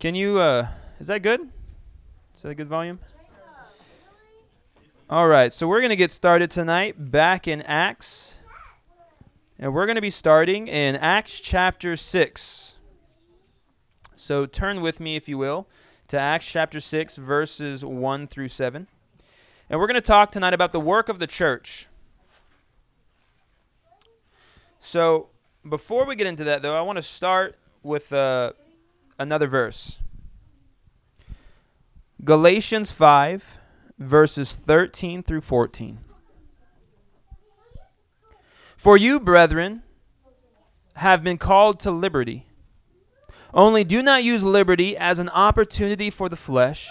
Can you, uh, is that good? Is that a good volume? All right, so we're going to get started tonight back in Acts. And we're going to be starting in Acts chapter 6. So turn with me, if you will, to Acts chapter 6, verses 1 through 7. And we're going to talk tonight about the work of the church. So before we get into that, though, I want to start with. Uh, another verse. Galatians 5, verses 13 through 14. For you, brethren, have been called to liberty. Only do not use liberty as an opportunity for the flesh,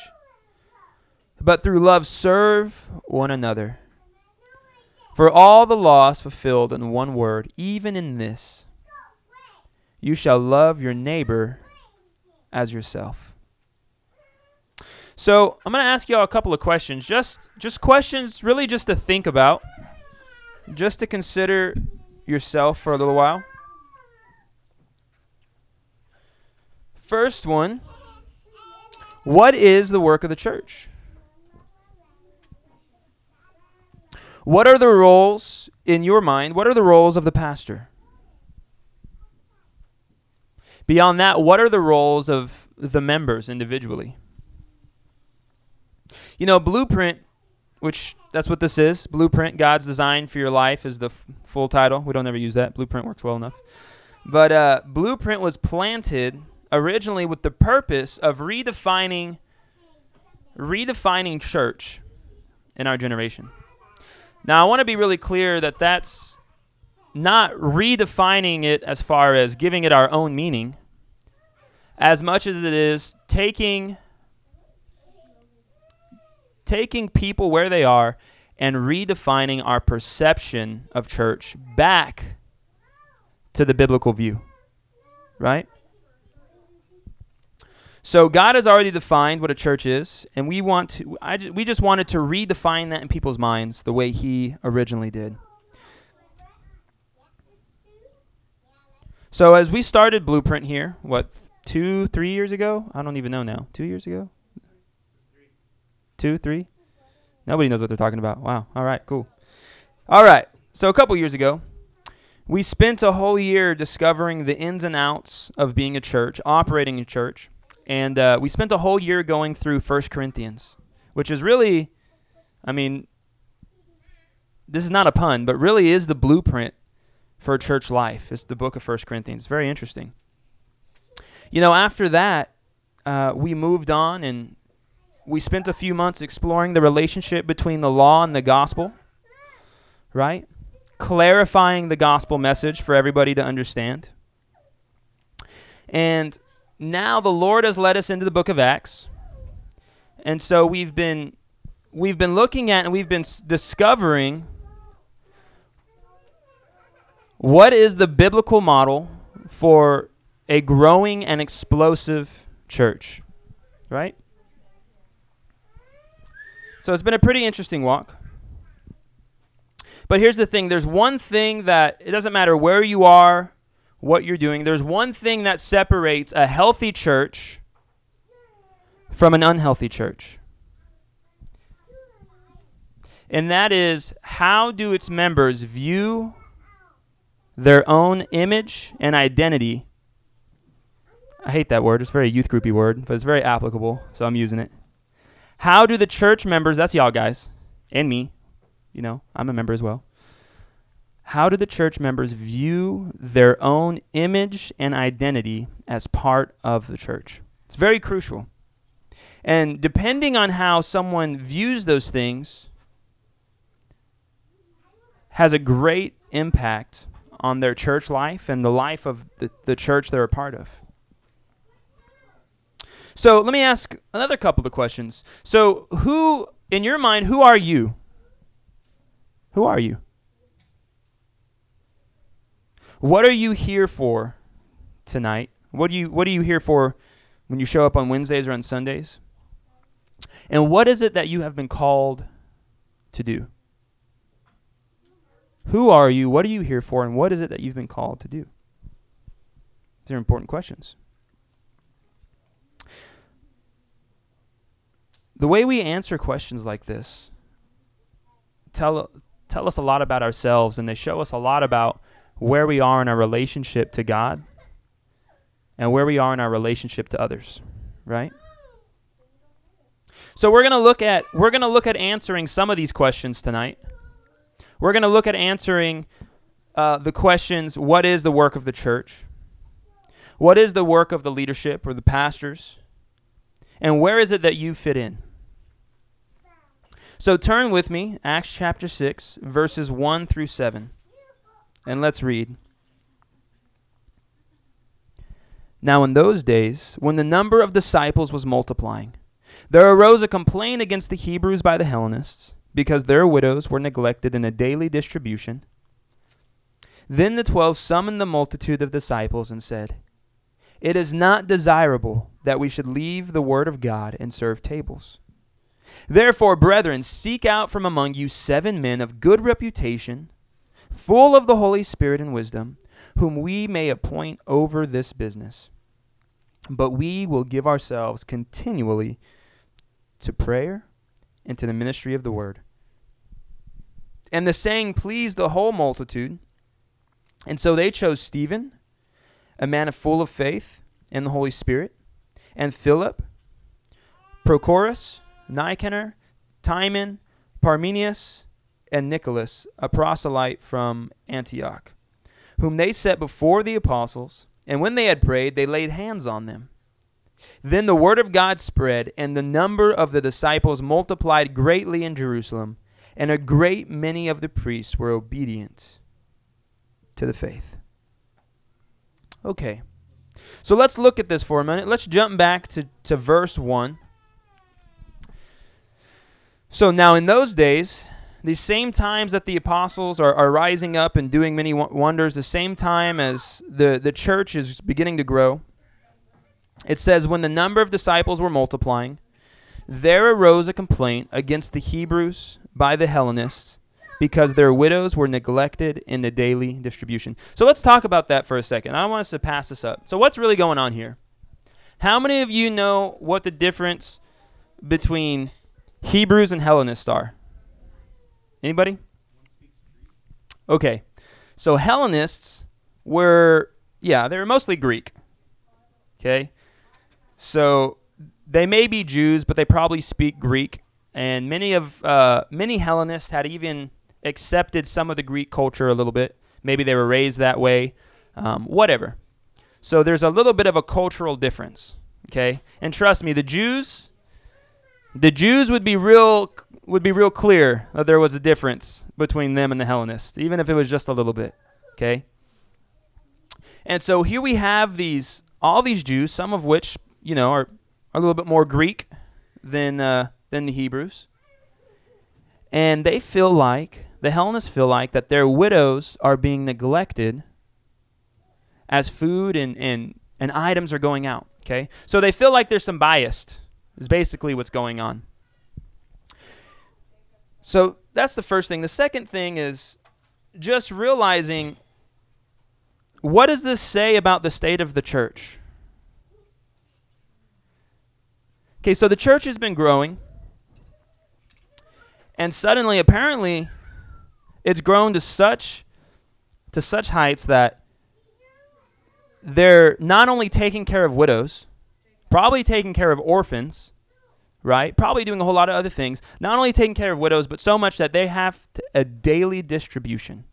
but through love serve one another. For all the law is fulfilled in one word, even in this you shall love your neighbor as yourself. So I'm going to ask you all a couple of questions. Just just questions really just to think about. Just to consider yourself for a little while. First one, what is the work of the church? What are the roles in your mind? What are the roles of the pastor? Beyond that, what are the roles of the members individually? You know, blueprint, which that's what this is blueprint, God's design for your life is the f- full title. We don't ever use that. Blueprint works well enough. But uh, blueprint was planted originally with the purpose of redefining redefining church in our generation. Now, I want to be really clear that that's not redefining it as far as giving it our own meaning, as much as it is taking taking people where they are and redefining our perception of church back to the biblical view. Right? So God has already defined what a church is, and we want to I ju- we just wanted to redefine that in people's minds the way he originally did. So as we started Blueprint here, what two, three years ago? I don't even know now. Two years ago? Two, three? Nobody knows what they're talking about. Wow. All right, cool. All right. So a couple years ago, we spent a whole year discovering the ins and outs of being a church, operating a church, and uh, we spent a whole year going through First Corinthians, which is really, I mean, this is not a pun, but really is the blueprint for church life. It's the book of First Corinthians. Very interesting. You know, after that, uh, we moved on and we spent a few months exploring the relationship between the law and the gospel, right? Clarifying the gospel message for everybody to understand. And now the Lord has led us into the book of Acts. And so we've been we've been looking at and we've been s- discovering what is the biblical model for a growing and explosive church, right? So it's been a pretty interesting walk. But here's the thing there's one thing that it doesn't matter where you are, what you're doing, there's one thing that separates a healthy church from an unhealthy church. And that is how do its members view their own image and identity I hate that word. It's a very youth groupy word, but it's very applicable, so I'm using it. How do the church members, that's y'all guys, and me, you know, I'm a member as well. How do the church members view their own image and identity as part of the church? It's very crucial. And depending on how someone views those things, has a great impact on their church life and the life of the, the church they're a part of. So let me ask another couple of questions. So, who, in your mind, who are you? Who are you? What are you here for tonight? What do you What are you here for when you show up on Wednesdays or on Sundays? And what is it that you have been called to do? Who are you? What are you here for? And what is it that you've been called to do? These are important questions. the way we answer questions like this tell tell us a lot about ourselves and they show us a lot about where we are in our relationship to God and where we are in our relationship to others, right? So we're going to look at we're going to look at answering some of these questions tonight. We're going to look at answering uh, the questions: What is the work of the church? What is the work of the leadership or the pastors? And where is it that you fit in? So turn with me, Acts chapter 6, verses 1 through 7. And let's read. Now, in those days, when the number of disciples was multiplying, there arose a complaint against the Hebrews by the Hellenists, because their widows were neglected in a daily distribution. Then the twelve summoned the multitude of disciples and said, It is not desirable that we should leave the word of God and serve tables. Therefore, brethren, seek out from among you seven men of good reputation, full of the Holy Spirit and wisdom, whom we may appoint over this business. But we will give ourselves continually to prayer and to the ministry of the word. And the saying pleased the whole multitude. And so they chose Stephen, a man full of faith and the Holy Spirit, and Philip, Prochorus, Nicanor, Timon, Parmenius, and Nicholas, a proselyte from Antioch, whom they set before the apostles, and when they had prayed, they laid hands on them. Then the word of God spread, and the number of the disciples multiplied greatly in Jerusalem, and a great many of the priests were obedient to the faith. Okay. So let's look at this for a minute. Let's jump back to, to verse 1. So now in those days, these same times that the apostles are, are rising up and doing many wonders, the same time as the, the church is beginning to grow, it says, When the number of disciples were multiplying, there arose a complaint against the Hebrews by the Hellenists because their widows were neglected in the daily distribution. So let's talk about that for a second. I want us to pass this up. So, what's really going on here? How many of you know what the difference between Hebrews and Hellenists are? Anybody? Okay. So Hellenists were yeah, they were mostly Greek. Okay? So they may be Jews, but they probably speak Greek, and many of uh, many Hellenists had even accepted some of the Greek culture a little bit. Maybe they were raised that way, um, whatever. So there's a little bit of a cultural difference. Okay, and trust me, the Jews the Jews would be real would be real clear that there was a difference between them and the Hellenists, even if it was just a little bit. Okay? And so here we have these all these Jews, some of which, you know, are, a little bit more Greek than uh, than the Hebrews. And they feel like the Hellenists feel like that their widows are being neglected as food and, and, and items are going out. Okay? So they feel like there's some bias is basically what's going on. So that's the first thing. The second thing is just realizing what does this say about the state of the church? Okay, so the church has been growing. And suddenly apparently it's grown to such to such heights that they're not only taking care of widows, probably taking care of orphans, right? Probably doing a whole lot of other things. Not only taking care of widows, but so much that they have to, a daily distribution.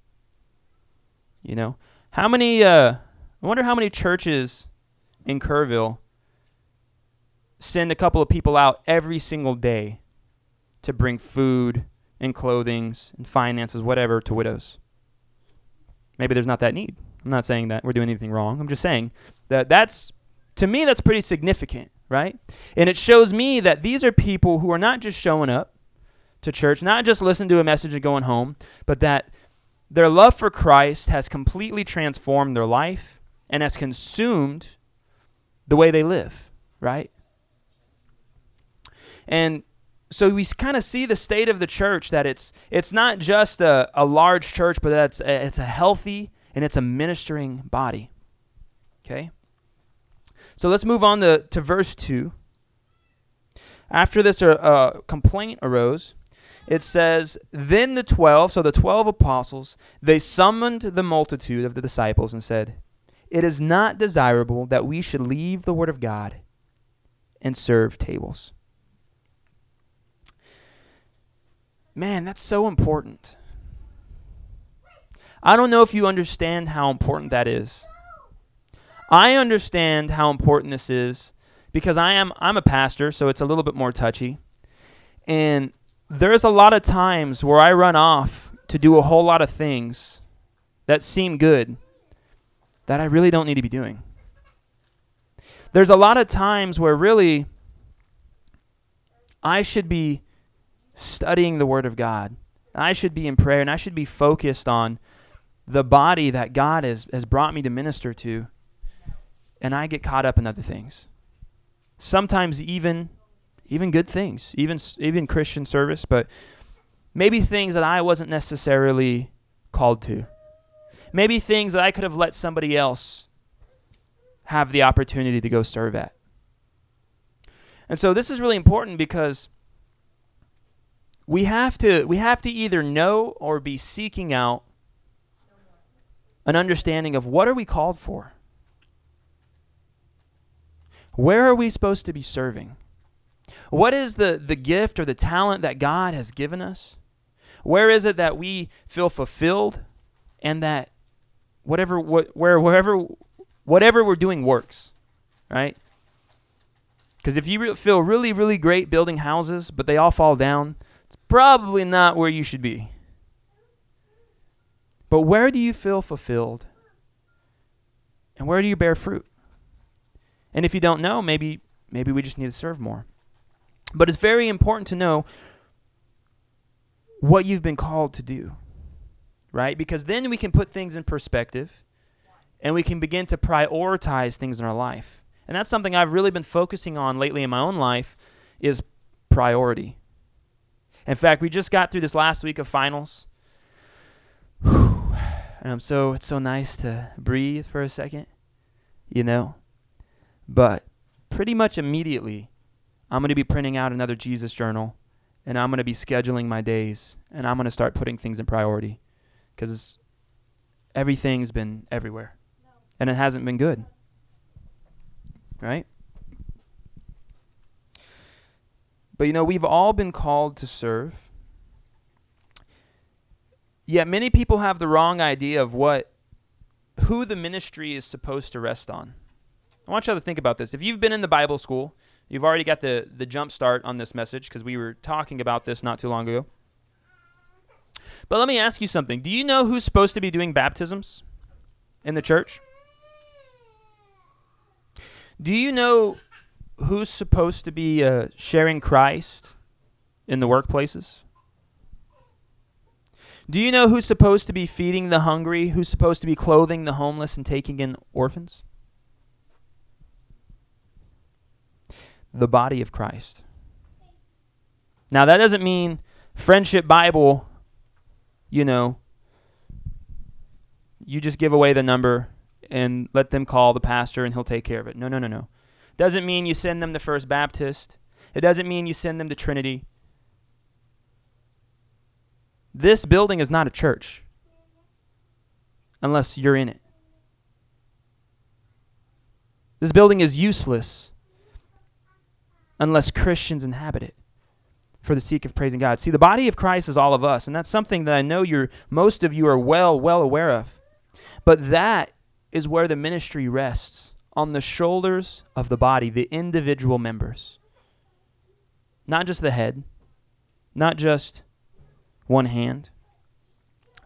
You know, how many? Uh, I wonder how many churches in Kerrville send a couple of people out every single day to bring food and clothing and finances, whatever, to widows. Maybe there's not that need. I'm not saying that we're doing anything wrong. I'm just saying that that's to me, that's pretty significant, right? And it shows me that these are people who are not just showing up to church, not just listening to a message and going home, but that their love for Christ has completely transformed their life and has consumed the way they live, right? And so we kind of see the state of the church that it's it's not just a, a large church, but that's it's a, it's a healthy and it's a ministering body. Okay? So let's move on to, to verse 2. after this, a, a complaint arose. It says, Then the twelve, so the twelve apostles, they summoned the multitude of the disciples and said, It is not desirable that we should leave the word of God and serve tables. Man, that's so important. I don't know if you understand how important that is. I understand how important this is because I am I'm a pastor, so it's a little bit more touchy. And there's a lot of times where I run off to do a whole lot of things that seem good that I really don't need to be doing. There's a lot of times where really I should be studying the Word of God. I should be in prayer and I should be focused on the body that God has, has brought me to minister to. And I get caught up in other things. Sometimes even even good things, even even Christian service, but maybe things that I wasn't necessarily called to. Maybe things that I could have let somebody else have the opportunity to go serve at. And so this is really important because we have to we have to either know or be seeking out an understanding of what are we called for? Where are we supposed to be serving? What is the, the gift or the talent that God has given us? Where is it that we feel fulfilled and that whatever what, where wherever whatever we're doing works, right? Because if you re- feel really really great building houses, but they all fall down, probably not where you should be. But where do you feel fulfilled? And where do you bear fruit? And if you don't know, maybe maybe we just need to serve more. But it's very important to know what you've been called to do. Right? Because then we can put things in perspective and we can begin to prioritize things in our life. And that's something I've really been focusing on lately in my own life is priority. In fact, we just got through this last week of finals. And I'm so it's so nice to breathe for a second, you know. But pretty much immediately, I'm going to be printing out another Jesus journal and I'm going to be scheduling my days and I'm going to start putting things in priority cuz everything's been everywhere. And it hasn't been good. Right? But you know, we've all been called to serve. Yet many people have the wrong idea of what who the ministry is supposed to rest on. I want y'all to think about this. If you've been in the Bible school, you've already got the, the jump start on this message because we were talking about this not too long ago. But let me ask you something. Do you know who's supposed to be doing baptisms in the church? Do you know who's supposed to be uh, sharing Christ in the workplaces? Do you know who's supposed to be feeding the hungry? Who's supposed to be clothing the homeless and taking in orphans? The body of Christ. Now, that doesn't mean Friendship Bible, you know, you just give away the number and let them call the pastor and he'll take care of it. No, no, no, no. Doesn't mean you send them to First Baptist. It doesn't mean you send them to Trinity. This building is not a church unless you're in it. This building is useless unless Christians inhabit it for the sake of praising God. See, the body of Christ is all of us, and that's something that I know you're most of you are well well aware of. But that is where the ministry rests on the shoulders of the body, the individual members. Not just the head, not just one hand,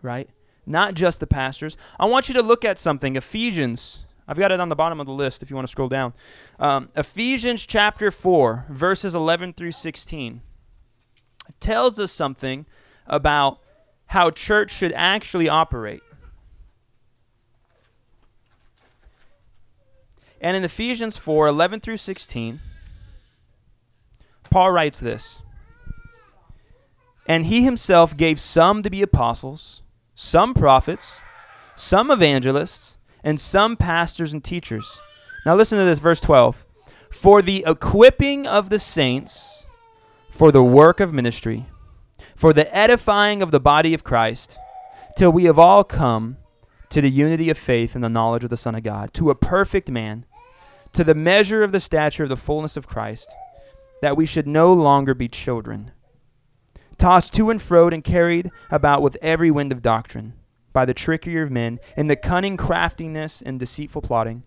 right? Not just the pastors. I want you to look at something. Ephesians, I've got it on the bottom of the list if you want to scroll down. Um, Ephesians chapter 4, verses 11 through 16. It tells us something about how church should actually operate. And in Ephesians 4 11 through 16, Paul writes this and he himself gave some to be apostles, some prophets, some evangelists, and some pastors and teachers. Now listen to this, verse 12. For the equipping of the saints, for the work of ministry, for the edifying of the body of Christ, till we have all come to the unity of faith and the knowledge of the Son of God, to a perfect man, to the measure of the stature of the fullness of Christ, that we should no longer be children, tossed to and fro and carried about with every wind of doctrine, by the trickery of men, and the cunning craftiness and deceitful plotting,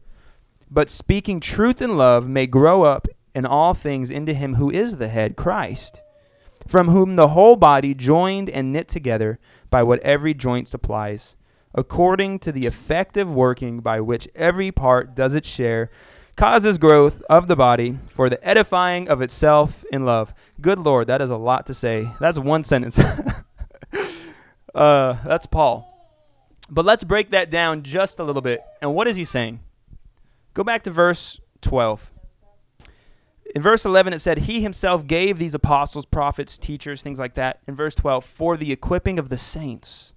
but speaking truth in love may grow up in all things into him who is the head, Christ, from whom the whole body, joined and knit together by what every joint supplies, according to the effective working by which every part does its share, causes growth of the body for the edifying of itself in love. Good Lord, that is a lot to say. That's one sentence. uh, that's Paul. But let's break that down just a little bit. And what is he saying? Go back to verse 12. In verse 11, it said, He himself gave these apostles, prophets, teachers, things like that. In verse 12, for the equipping of the saints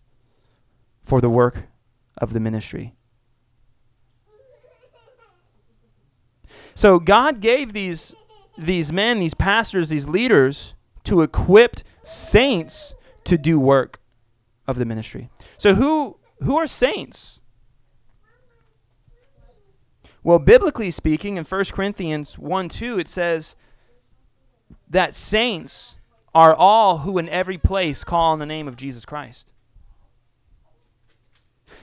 for the work of the ministry. So God gave these, these men, these pastors, these leaders to equip saints to do work of the ministry. So who who are saints? Well, biblically speaking, in 1 Corinthians 1 2, it says that saints are all who in every place call on the name of Jesus Christ.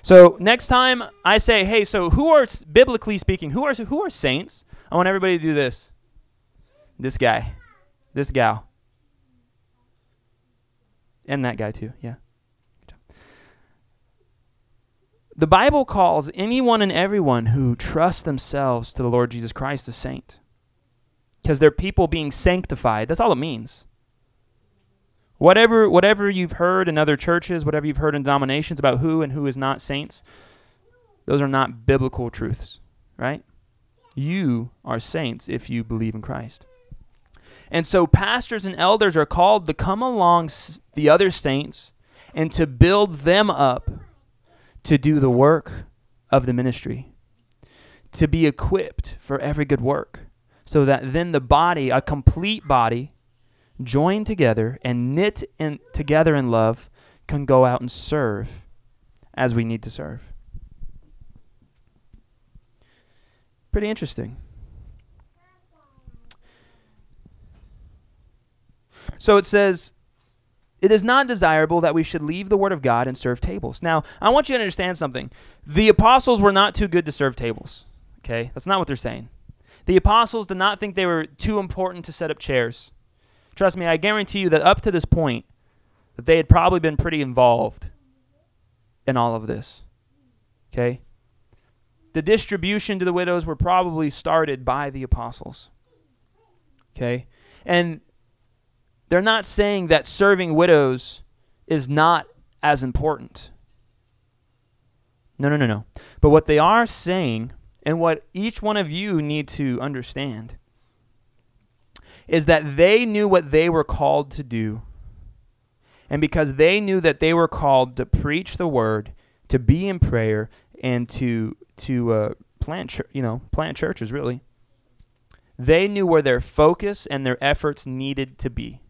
So next time I say, hey, so who are biblically speaking, who are who are saints? I want everybody to do this. This guy, this gal, and that guy too. Yeah. The Bible calls anyone and everyone who trusts themselves to the Lord Jesus Christ a saint. Because they're people being sanctified. That's all it means. Whatever, whatever you've heard in other churches, whatever you've heard in denominations about who and who is not saints, those are not biblical truths, right? You are saints if you believe in Christ. And so pastors and elders are called to come along the other saints and to build them up to do the work of the ministry, to be equipped for every good work, so that then the body, a complete body, joined together and knit in, together in love, can go out and serve as we need to serve. Pretty interesting. So it says, it is not desirable that we should leave the word of God and serve tables. Now, I want you to understand something. The apostles were not too good to serve tables. Okay? That's not what they're saying. The apostles did not think they were too important to set up chairs. Trust me, I guarantee you that up to this point, that they had probably been pretty involved in all of this. Okay? The distribution to the widows were probably started by the apostles. Okay? And they're not saying that serving widows is not as important. No, no, no, no. But what they are saying, and what each one of you need to understand, is that they knew what they were called to do. And because they knew that they were called to preach the word, to be in prayer, and to to uh, plant, ch- you know, plant churches, really. They knew where their focus and their efforts needed to be.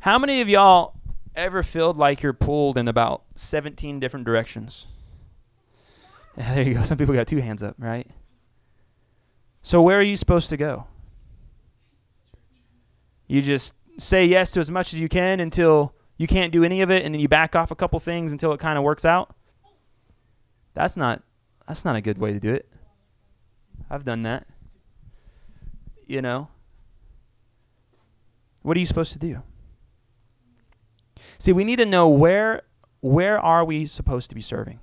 How many of y'all ever feel like you're pulled in about 17 different directions? There you go. Some people got two hands up, right? So where are you supposed to go? You just say yes to as much as you can until you can't do any of it and then you back off a couple things until it kind of works out? That's not that's not a good way to do it. I've done that. You know? What are you supposed to do? See, we need to know where where are we supposed to be serving?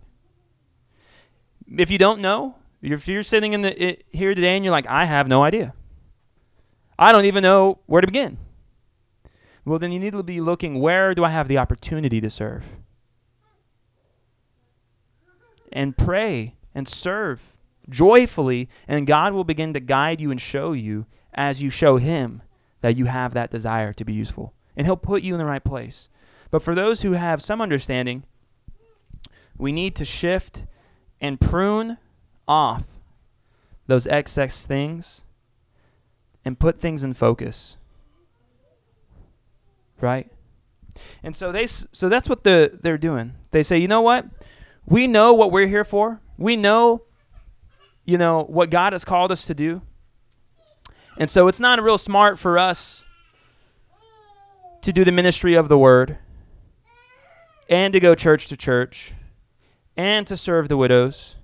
If you don't know, if you're sitting in the it, here today and you're like, I have no idea. I don't even know where to begin. Well, then you need to be looking where do I have the opportunity to serve? And pray and serve joyfully, and God will begin to guide you and show you as you show Him that you have that desire to be useful. And He'll put you in the right place. But for those who have some understanding, we need to shift and prune off those excess things and put things in focus. Right? And so they so that's what the they're doing. They say, "You know what? We know what we're here for. We know you know what God has called us to do. And so it's not real smart for us to do the ministry of the word and to go church to church and to serve the widows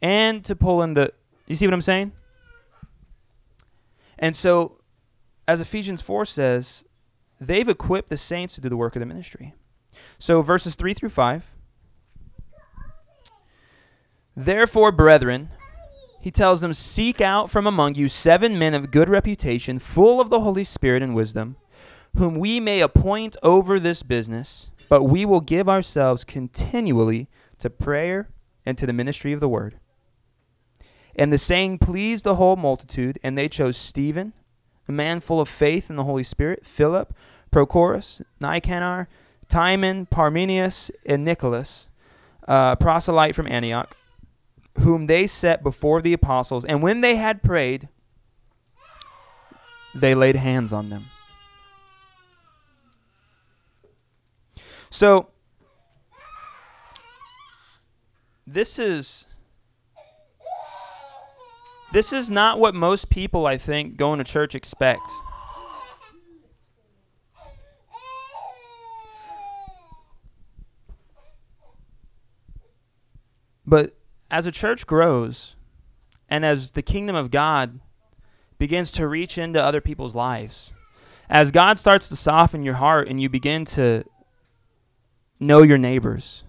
and to pull in the you see what I'm saying? And so as Ephesians 4 says, they've equipped the saints to do the work of the ministry. So verses 3 through 5 Therefore, brethren, he tells them, Seek out from among you seven men of good reputation, full of the Holy Spirit and wisdom, whom we may appoint over this business, but we will give ourselves continually to prayer and to the ministry of the word. And the saying pleased the whole multitude, and they chose Stephen, a man full of faith in the Holy Spirit, Philip, Prochorus, Nicanor, Timon, Parmenius, and Nicholas, a proselyte from Antioch, whom they set before the apostles. And when they had prayed, they laid hands on them. So, this is this is not what most people, I think, going to church expect. But as a church grows and as the kingdom of God begins to reach into other people's lives, as God starts to soften your heart and you begin to know your neighbors,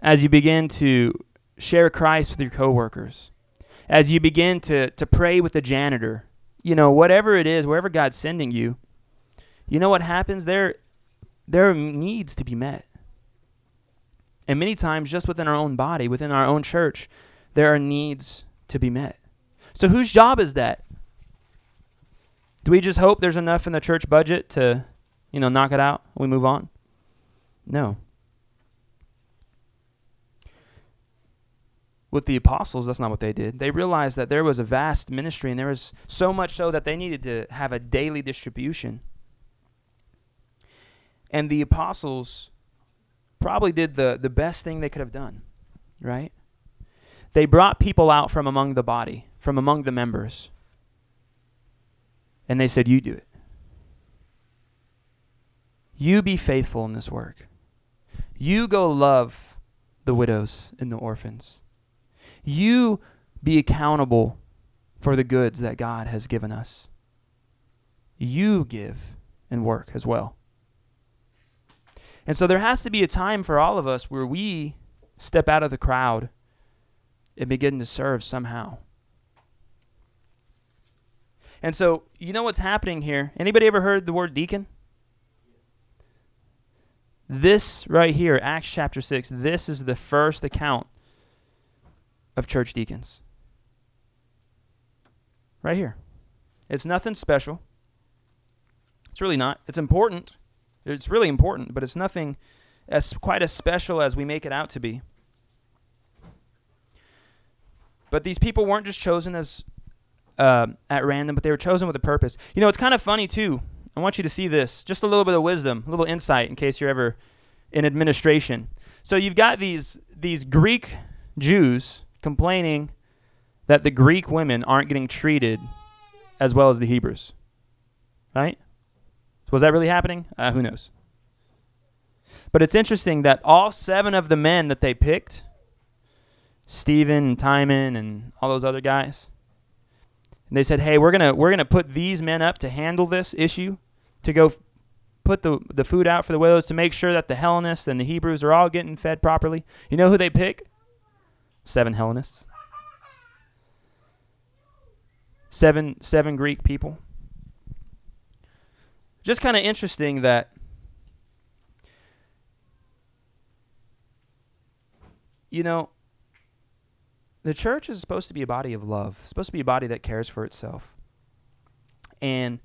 as you begin to share Christ with your coworkers, as you begin to, to pray with the janitor, you know, whatever it is, wherever God's sending you, you know what happens? There, there needs to be met. And many times, just within our own body, within our own church, there are needs to be met. So, whose job is that? Do we just hope there's enough in the church budget to, you know, knock it out we move on? No. With the apostles, that's not what they did. They realized that there was a vast ministry, and there was so much so that they needed to have a daily distribution. And the apostles probably did the, the best thing they could have done, right? They brought people out from among the body, from among the members, and they said, You do it. You be faithful in this work. You go love the widows and the orphans. You be accountable for the goods that God has given us. You give and work as well. And so there has to be a time for all of us where we step out of the crowd and begin to serve somehow. And so, you know what's happening here? Anybody ever heard the word deacon? This right here, Acts chapter 6, this is the first account of church deacons. Right here. It's nothing special. It's really not. It's important. It's really important, but it's nothing as quite as special as we make it out to be. But these people weren't just chosen as uh, at random, but they were chosen with a purpose. You know, it's kind of funny too. I want you to see this, just a little bit of wisdom, a little insight, in case you're ever in administration. So you've got these these Greek Jews complaining that the Greek women aren't getting treated as well as the Hebrews, right? So was that really happening? Uh, who knows? But it's interesting that all seven of the men that they picked, Stephen and Timon and all those other guys, and they said, "Hey, we're gonna we're gonna put these men up to handle this issue, to go f- put the the food out for the widows, to make sure that the Hellenists and the Hebrews are all getting fed properly." You know who they pick? Seven Hellenists. Seven seven Greek people just kind of interesting that you know the church is supposed to be a body of love supposed to be a body that cares for itself and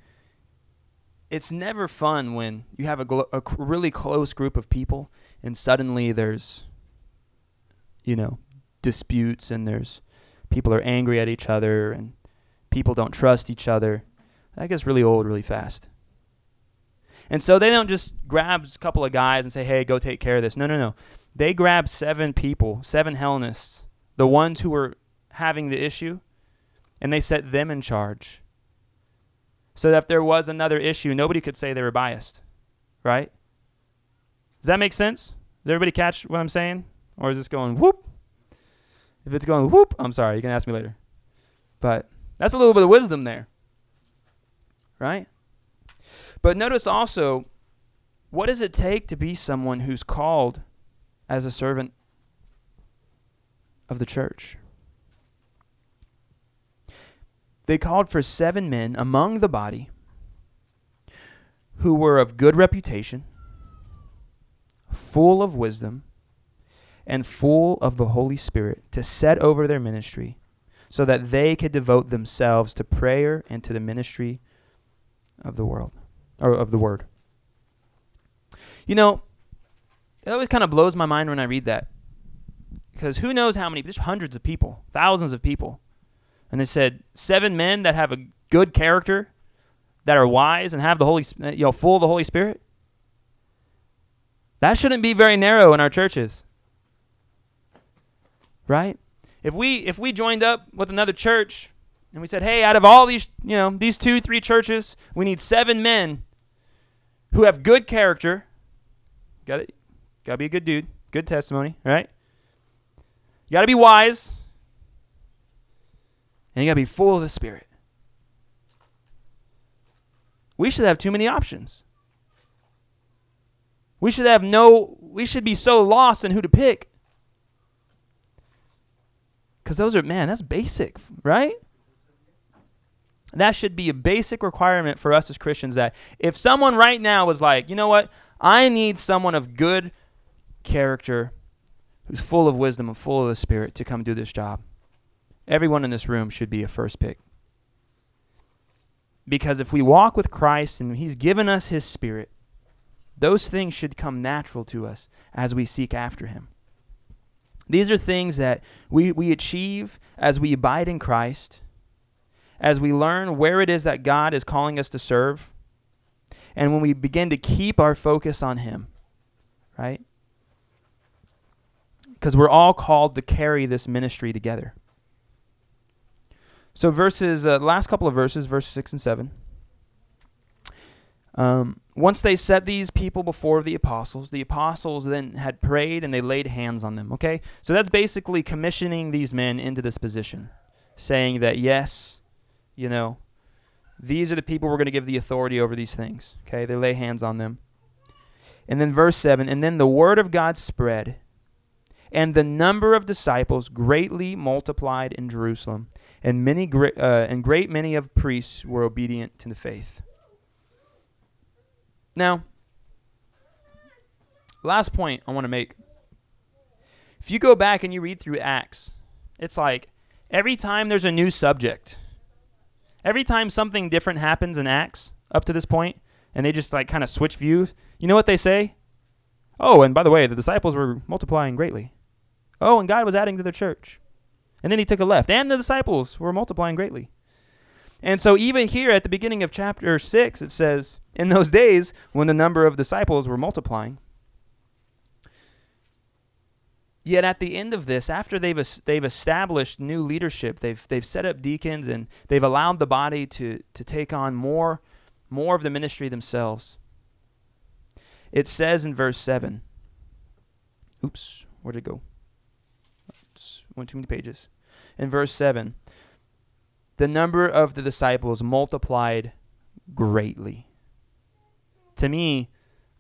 it's never fun when you have a, really close group of people and suddenly there's you know disputes and there's people are angry at each other and People don't trust each other. That gets really old really fast. And so they don't just grab a couple of guys and say, hey, go take care of this. No, no, no. They grab seven people, seven Hellenists, the ones who were having the issue, and they set them in charge. So that if there was another issue, nobody could say they were biased. Right? Does that make sense? Does everybody catch what I'm saying? Or is this going whoop? If it's going whoop, I'm sorry. You can ask me later. But that's a little bit of wisdom there. Right? But notice also, what does it take to be someone who's called as a servant of the church? They called for seven men among the body who were of good reputation, full of wisdom, and full of the Holy Spirit to set over their ministry so that they could devote themselves to prayer and to the ministry of the world or of the word. You know, it always kind of blows my mind when I read that. Because who knows how many, there's hundreds of people, thousands of people. And they said seven men that have a good character, that are wise and have the Holy, uh, you know, full of the Holy Spirit. That shouldn't be very narrow in our churches. Right? If we if we joined up with another church and we said, "Hey, out of all these, you know, these two, three churches, we need seven men who have good character. Got it. Got to be a good dude, good testimony, right? You got to be wise, and you got to be full of the Spirit. We should have too many options. We should have no. We should be so lost in who to pick. Because those are, man, that's basic, right? That should be a basic requirement for us as Christians that if someone right now was like, you know what, I need someone of good character who's full of wisdom and full of the Spirit to come do this job, everyone in this room should be a first pick. Because if we walk with Christ and He's given us His Spirit, those things should come natural to us as we seek after Him. These are things that we, we achieve as we abide in Christ as we learn where it is that God is calling us to serve, and when we begin to keep our focus on Him, right? Because we're all called to carry this ministry together. So, verses, uh, last couple of verses, verse 6 and 7. Um, once they set these people before the apostles, the apostles then had prayed and they laid hands on them. Okay? So that's basically commissioning these men into this position, saying that, yes, you know, these are the people we're going to give the authority over these things. Okay, they lay hands on them. And then verse 7 And then the word of God spread, and the number of disciples greatly multiplied in Jerusalem, and, many uh, and great many of priests were obedient to the faith. Now, last point I want to make. If you go back and you read through Acts, it's like every time there's a new subject, Every time something different happens in Acts up to this point, and they just like kind of switch views, you know what they say? Oh, and by the way, the disciples were multiplying greatly. Oh, and God was adding to the church. And then he took a left, and the disciples were multiplying greatly. And so, even here at the beginning of chapter 6, it says, In those days, when the number of disciples were multiplying, Yet at the end of this, after they've, they've established new leadership, they've, they've set up deacons and they've allowed the body to, to take on more, more of the ministry themselves. It says in verse 7. Oops, where'd it go? It's one too many pages. In verse 7, the number of the disciples multiplied greatly. To me,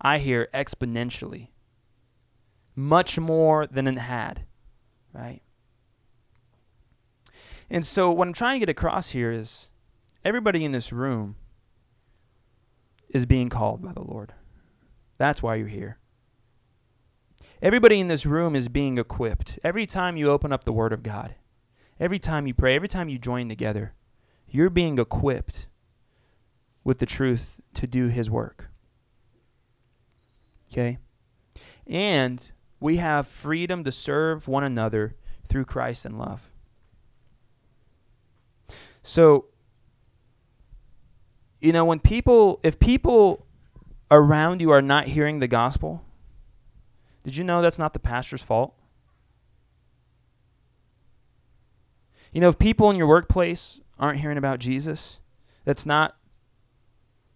I hear exponentially much more than it had, right? And so, what I'm trying to get across here is everybody in this room is being called by the Lord. That's why you're here. Everybody in this room is being equipped. Every time you open up the Word of God, every time you pray, every time you join together, you're being equipped with the truth to do His work. Okay? And we have freedom to serve one another through Christ and love. So, you know, when people, if people around you are not hearing the gospel, did you know that's not the pastor's fault? You know, if people in your workplace aren't hearing about Jesus, that's not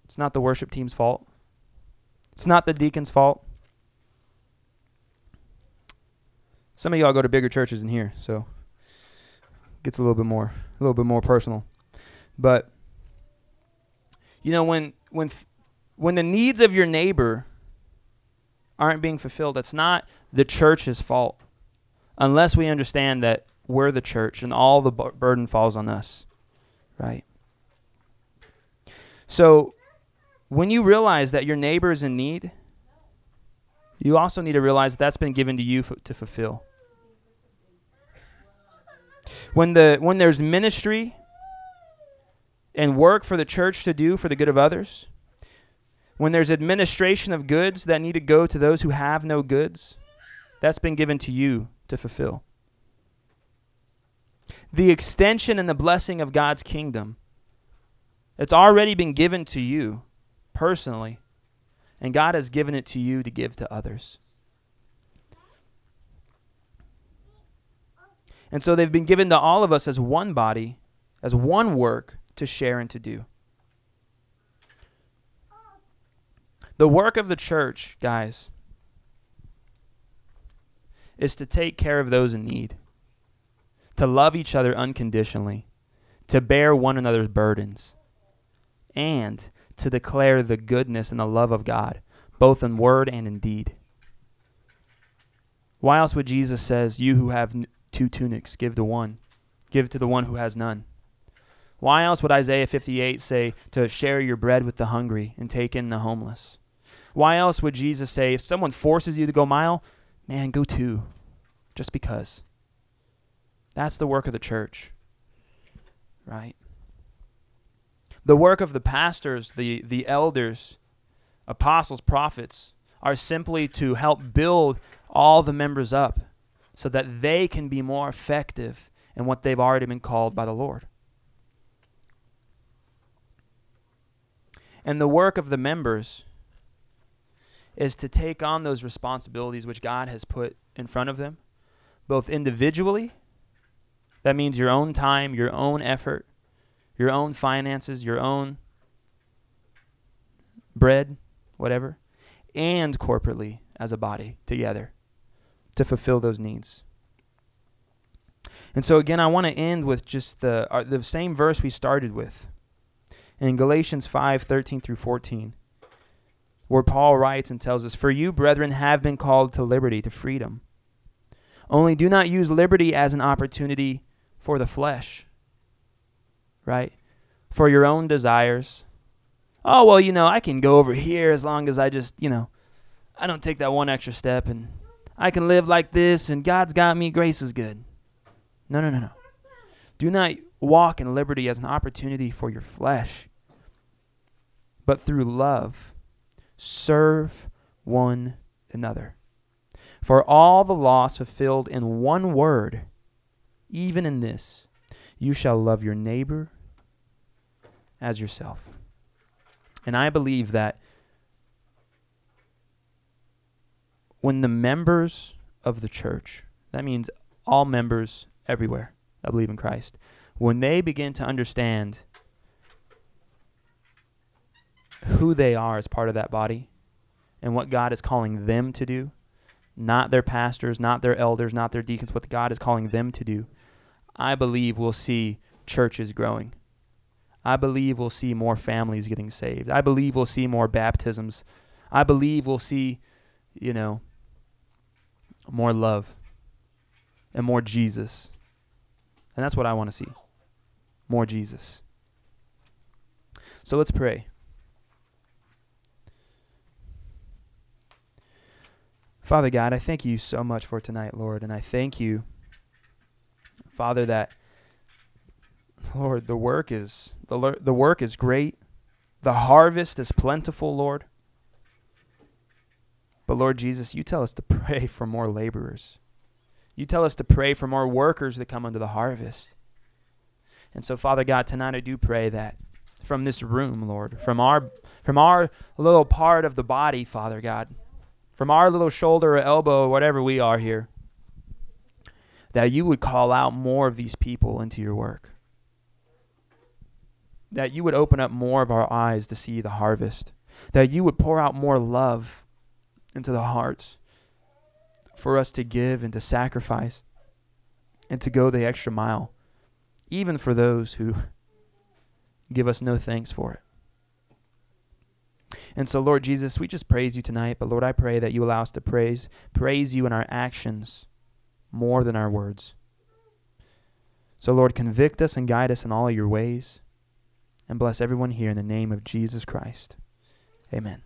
it's not the worship team's fault. It's not the deacon's fault. Some of y'all go to bigger churches than here, so gets a little bit more a little bit more personal. But you know when when when the needs of your neighbor aren't being fulfilled, it's not the church's fault. Unless we understand that we're the church and all the bu- burden falls on us. Right? So when you realize that your neighbor is in need, you also need to realize that that's been given to you f- to fulfill. When the when there's ministry and work for the church to do for the good of others, when there's administration of goods that need to go to those who have no goods, that's been given to you to fulfill. The extension and the blessing of God's kingdom, it's already been given to you personally, and God has given it to you to give to others. And so they've been given to all of us as one body, as one work to share and to do. The work of the church, guys, is to take care of those in need, to love each other unconditionally, to bear one another's burdens, and to declare the goodness and the love of God, both in word and in deed. Why else would Jesus says, "You who have two tunics, give to one, give to the one who has none"? Why else would Isaiah 58 say to share your bread with the hungry and take in the homeless? Why else would Jesus say, if someone forces you to go mile, man, go two, just because? That's the work of the church, right? The work of the pastors, the, the elders, apostles, prophets, are simply to help build all the members up so that they can be more effective in what they've already been called by the Lord. And the work of the members is to take on those responsibilities which God has put in front of them, both individually, that means your own time, your own effort, your own finances, your own bread, whatever, and corporately as a body together to fulfill those needs. And so again, I want to end with just the uh, the same verse we started with in Galatians 5:13 through 14 where Paul writes and tells us, For you, brethren, have been called to liberty, to freedom. Only do not use liberty as an opportunity for the flesh, right? For your own desires. Oh, well, you know, I can go over here as long as I just, you know, I don't take that one extra step and I can live like this and God's got me, grace is good. No, no, no, no. Do not walk in liberty as an opportunity for your flesh, but through love serve one another. For all the laws fulfilled in one word, even in this, you shall love your neighbor as yourself. And I believe that when the members of the church, that means all members everywhere that believe in Christ, when they begin to understand who they are as part of that body and what God is calling them to do, not their pastors, not their elders, not their deacons, what God is calling them to do, I believe we'll see churches growing. I believe we'll see more families getting saved. I believe we'll see more baptisms. I believe we'll see, you know, more love and more Jesus. And that's what I want to see more Jesus. So let's pray. Father God, I thank you so much for tonight, Lord, and I thank you, Father, that Lord, the work is the the work is great. The harvest is plentiful, Lord. But Lord Jesus, you tell us to pray for more laborers. You tell us to pray for more workers that come into the harvest. And so, Father God, tonight I do pray that from this room, Lord, from our from our little part of the body, Father God, from our little shoulder or elbow or whatever we are here, that you would call out more of these people into your work. That you would open up more of our eyes to see the harvest. That you would pour out more love into the hearts for us to give and to sacrifice and to go the extra mile, even for those who give us no thanks for it. And so, Lord Jesus, we just praise you tonight, but Lord, I pray that you allow us to praise, praise you in our actions more than our words. So, Lord, convict us and guide us in all your ways, and bless everyone here in the name of Jesus Christ. Amen.